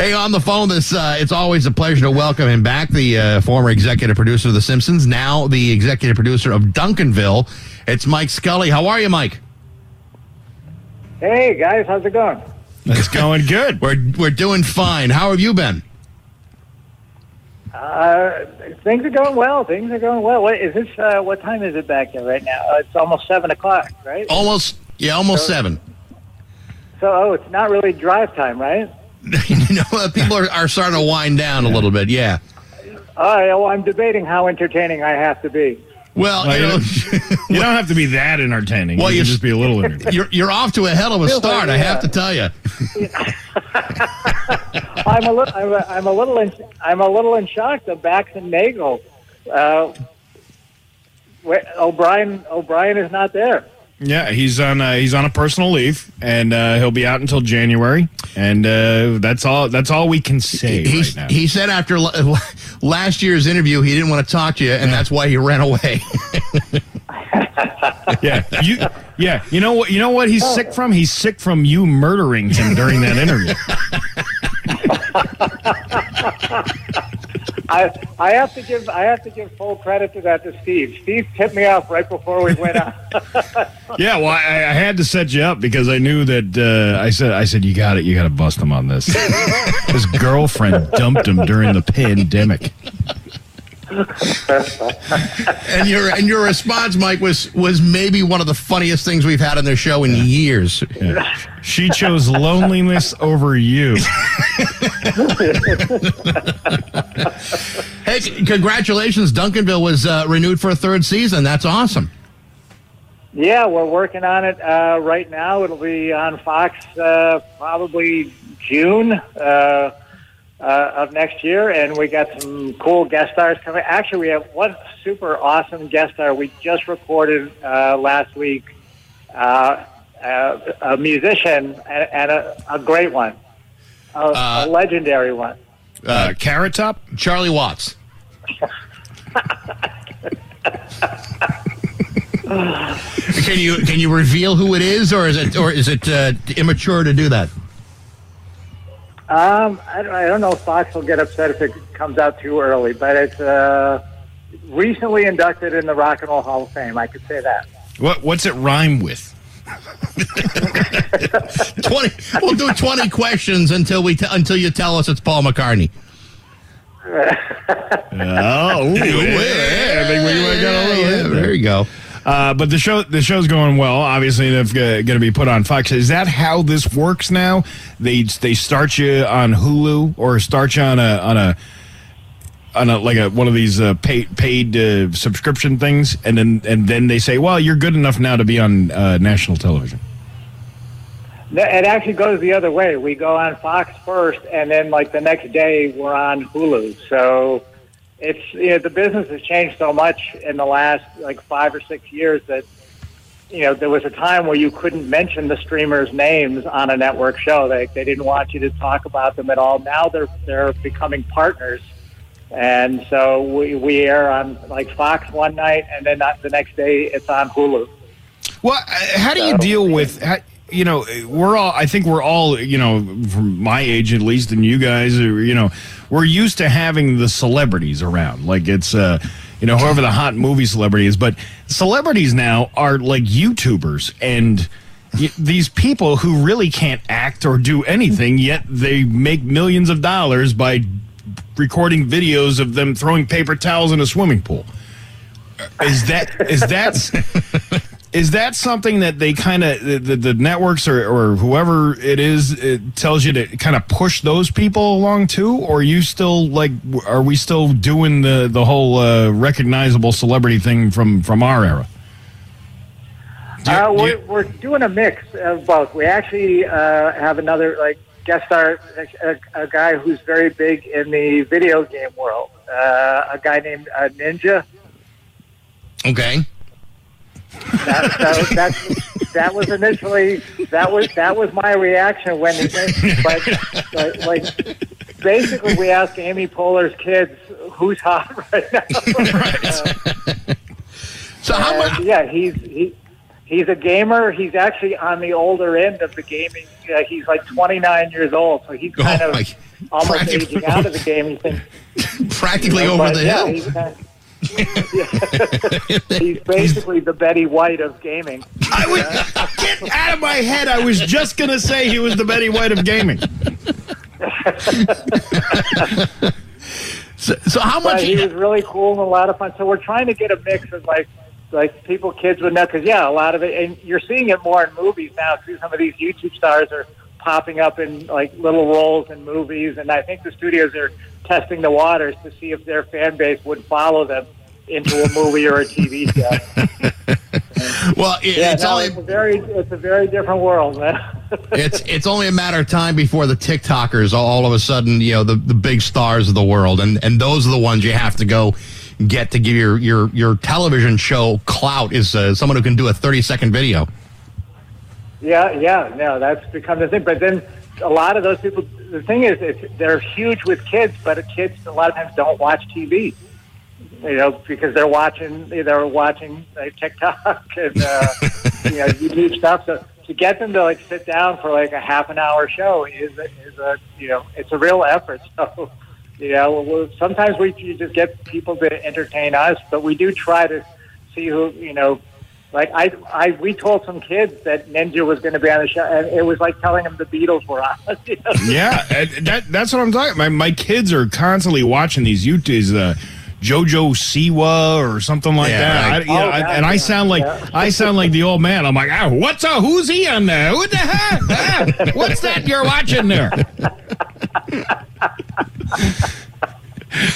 Hey, on the phone, this uh, it's always a pleasure to welcome him back. The uh, former executive producer of The Simpsons, now the executive producer of Duncanville. It's Mike Scully. How are you, Mike? Hey guys, how's it going? It's going good. We're we're doing fine. How have you been? Uh, things are going well. Things are going well. What is this? Uh, what time is it back there right now? Uh, it's almost seven o'clock, right? Almost, yeah, almost seven. So, oh, it's not really drive time, right? you know, uh, people are, are starting to wind down a little bit. Yeah. All right. Well, I'm debating how entertaining I have to be. Well, Well, you know, You don't have to be that entertaining. Well, Well, you you- just be a little entertaining. you're you're off to a hell of a start. I have to tell you. I'm a little. I'm a, I'm a little. In, I'm a little in shock that Bax and Nagel, uh, O'Brien. O'Brien is not there. Yeah, he's on uh, he's on a personal leave, and uh, he'll be out until January, and uh, that's all. That's all we can say He right now. he said after la- last year's interview he didn't want to talk to you, and that's why he ran away. yeah, you. Yeah, you know what? You know what he's sick from? He's sick from you murdering him during that interview. I I have to give I have to give full credit to that to Steve. Steve tipped me off right before we went out. Yeah, well, I, I had to set you up because I knew that. Uh, I said, I said, you got it. You got to bust him on this. His girlfriend dumped him during the pandemic. and your and your response, Mike, was was maybe one of the funniest things we've had on this show in years. Yeah. She chose loneliness over you. Hey, c- congratulations! Duncanville was uh, renewed for a third season. That's awesome. yeah, we're working on it uh, right now. It'll be on Fox uh, probably June uh, uh, of next year, and we got some cool guest stars coming. Actually, we have one super awesome guest star we just recorded uh, last week. Uh, uh, a musician and, and a, a great one, a, Uh, a legendary one. Uh, Carrot Top? Charlie Watts. can you can you reveal who it is, or is it or is it uh, immature to do that? Um, I, don't- I don't know if Fox will get upset if it comes out too early, but it's uh, recently inducted in the Rock and Roll Hall of Fame. I could say that. What What's it rhyme with? Twenty. We'll do twenty questions until we t- until you tell us it's Paul McCartney. Oh, ooh, yeah, I think we might got a little Yeah, there. there you go. Uh, but the show the show's going well. Obviously, it's going to be put on Fox. Is that how this works now? They they start you on Hulu or start you on a on a on a like a one of these uh, paid paid uh, subscription things, and then and then they say, well, you're good enough now to be on uh, national television. It actually goes the other way. We go on Fox first, and then like the next day we're on Hulu. So it's you know, the business has changed so much in the last like five or six years that you know there was a time where you couldn't mention the streamers' names on a network show. They they didn't want you to talk about them at all. Now they're they're becoming partners. And so we, we air on like Fox one night, and then not- the next day it's on Hulu. Well, uh, how do you deal with? How, you know, we're all. I think we're all. You know, from my age at least, and you guys, are, you know, we're used to having the celebrities around. Like it's, uh, you know, whoever the hot movie celebrity is. But celebrities now are like YouTubers and. These people who really can't act or do anything, yet they make millions of dollars by recording videos of them throwing paper towels in a swimming pool. Is that is that is that something that they kind of the, the, networks or, or whoever it is it tells you to kind of push those people along too or are you still like are we still doing the the whole uh, recognizable celebrity thing from from our era Do Uh, we're, you- we're doing a mix of both. We actually uh, have another like guest star, a, a guy who's very big in the video game world. Uh, a guy named uh, Ninja. Okay. That, that, that, that was initially that was that was my reaction when he but, but like basically we asked Amy Poehler's kids who's hot right now. So how much? yeah, he's he, he's a gamer. He's actually on the older end of the gaming. Uh, he's like 29 years old, so he's kind Oh, of almost aging out of the gaming thing. Practically But, over the yeah, hill. He's, kind of- he's basically the Betty White of gaming. I was get out of my head. I was just gonna say he was the Betty White of gaming. So, so how But much? he was really cool and a lot of fun. So we're trying to get a mix of like like people kids would know because yeah, a lot of it, and you're seeing it more in movies now too. Some of these YouTube stars are popping up in like little roles in movies, and I think the studios are testing the waters to see if their fan base would follow them into a movie or a TV show. well, it, Yeah, it's no, only it's a very it's a very different world, man. it's it's only a matter of time before the TikTokers all, all of a sudden, you know, the, the big stars of the world, and and those are the ones you have to go get to give your your your television show clout is uh, someone who can do a thirty second video. Yeah, yeah, no, that's become the thing. But then a lot of those people, the thing is, it's, they're huge with kids, but kids a lot of times don't watch TV. You know, because they're watching, they're watching like, TikTok and uh, you know YouTube stuff. So to get them to like sit down for like a half an hour show is a, is a you know it's a real effort. So you know, well, sometimes we just get people to entertain us, but we do try to see who you know like I, I, we told some kids that Ninja was going to be on the show, and it was like telling them the Beatles were on. you know? Yeah, that that's what I'm talking. My my kids are constantly watching these YouTubes. Uh, Jojo Siwa or something like Yeah, that, right. I, you know, Oh, I- God, and I sound like yeah. I sound like the old man. I'm like, ah, what's a who's he on there? What the heck? Ah, what's that you're watching there?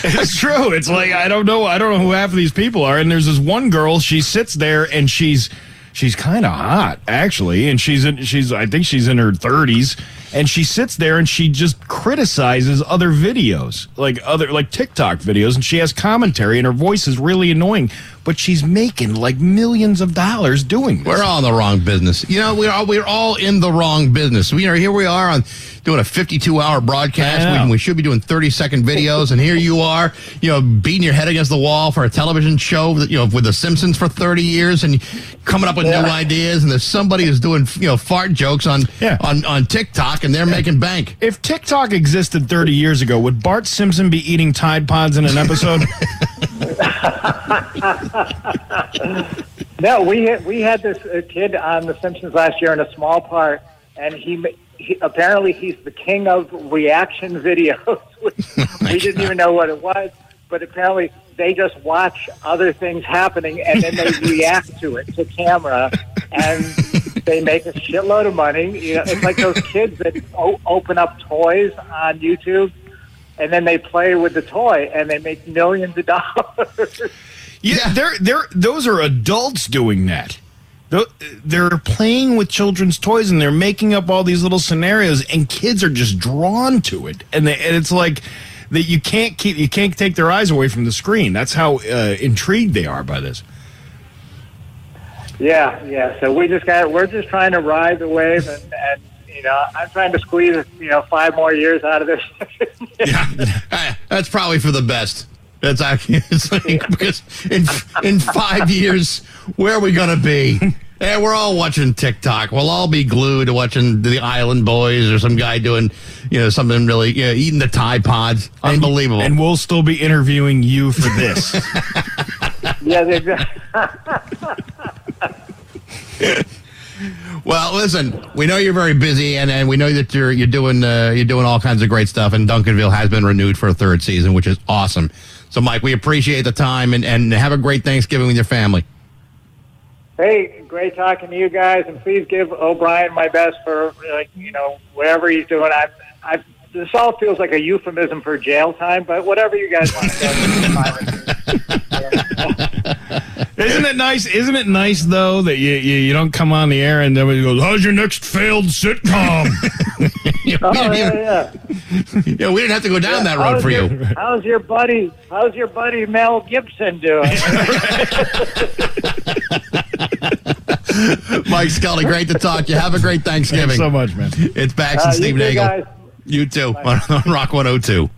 It's true. It's like I don't know. I don't know who half of these people are. And there's this one girl. She sits there and she's she's kind of hot actually, and she's in, she's I think she's in her 30s, and she sits there and she just criticizes other videos, like other like TikTok videos, and she has commentary, and her voice is really annoying. But she's making like millions of dollars doing this. We're all in the wrong business. You know, we're all, we're all in the wrong business. We are here. We are on doing a 52 hour broadcast I know. when we should be doing 30 second videos, and here you are, you know, beating your head against the wall for a television show, that, you know, with The Simpsons for 30 years, and coming up with new ideas. And there's somebody who's doing, you know, fart jokes on Yeah. on on TikTok, and they're making bank. If TikTok existed 30 years ago, would Bart Simpson be eating Tide Pods in an episode? No, we had, we had this uh, kid on The Simpsons last year in a small part, and he, he apparently he's the king of reaction videos. we didn't even know what it was, but apparently they just watch other things happening and then they react to it to camera, and they make a shitload of money. You know, it's like those kids that o- open up toys on YouTube. And then they play with the toy, and they make millions of dollars. Yeah, Yeah. they're they're those are adults doing that. They're playing with children's toys and they're making up all these little scenarios, and kids are just drawn to it. And, they, and it's like that you can't keep you can't take their eyes away from the screen. That's how uh, intrigued they are by this. Yeah, yeah. So we just got we're just trying to ride the wave, and, and you know I'm trying to squeeze you know five more years out of this. Eh, That's probably for the best. That's actually it's like, because in in five years, where are we gonna be? Yeah, we're all watching TikTok. We'll all be glued to watching the Island Boys or some guy doing, you know, something really, you know, eating the Tide Pods. Unbelievable. And we'll still be interviewing you for this. yeah, exactly. Well, listen, we know you're very busy, and, and we know that you're you're doing uh, you're doing all kinds of great stuff. And Duncanville has been renewed for a third season, which is awesome. So, Mike, we appreciate the time, and, and have a great Thanksgiving with your family. Hey, great talking to you guys, and please give O'Brien my best for like you know whatever he's doing. I, I this all feels like a euphemism for jail time, but whatever you guys want to do. I'm fine with it. Isn't it nice? Isn't it nice though that you you, you don't come on the air and then goes, "How's your next failed sitcom?" You Oh we didn't yeah, yeah. we didn't have to go down that road for your, you. How's your buddy? How's your buddy Mel Gibson doing? Mike Scully, great to talk to you. Have a great Thanksgiving. Thanks so much, man. It's Bax Uh, and Steve too, Nagel. guys. You too on, on Rock 102.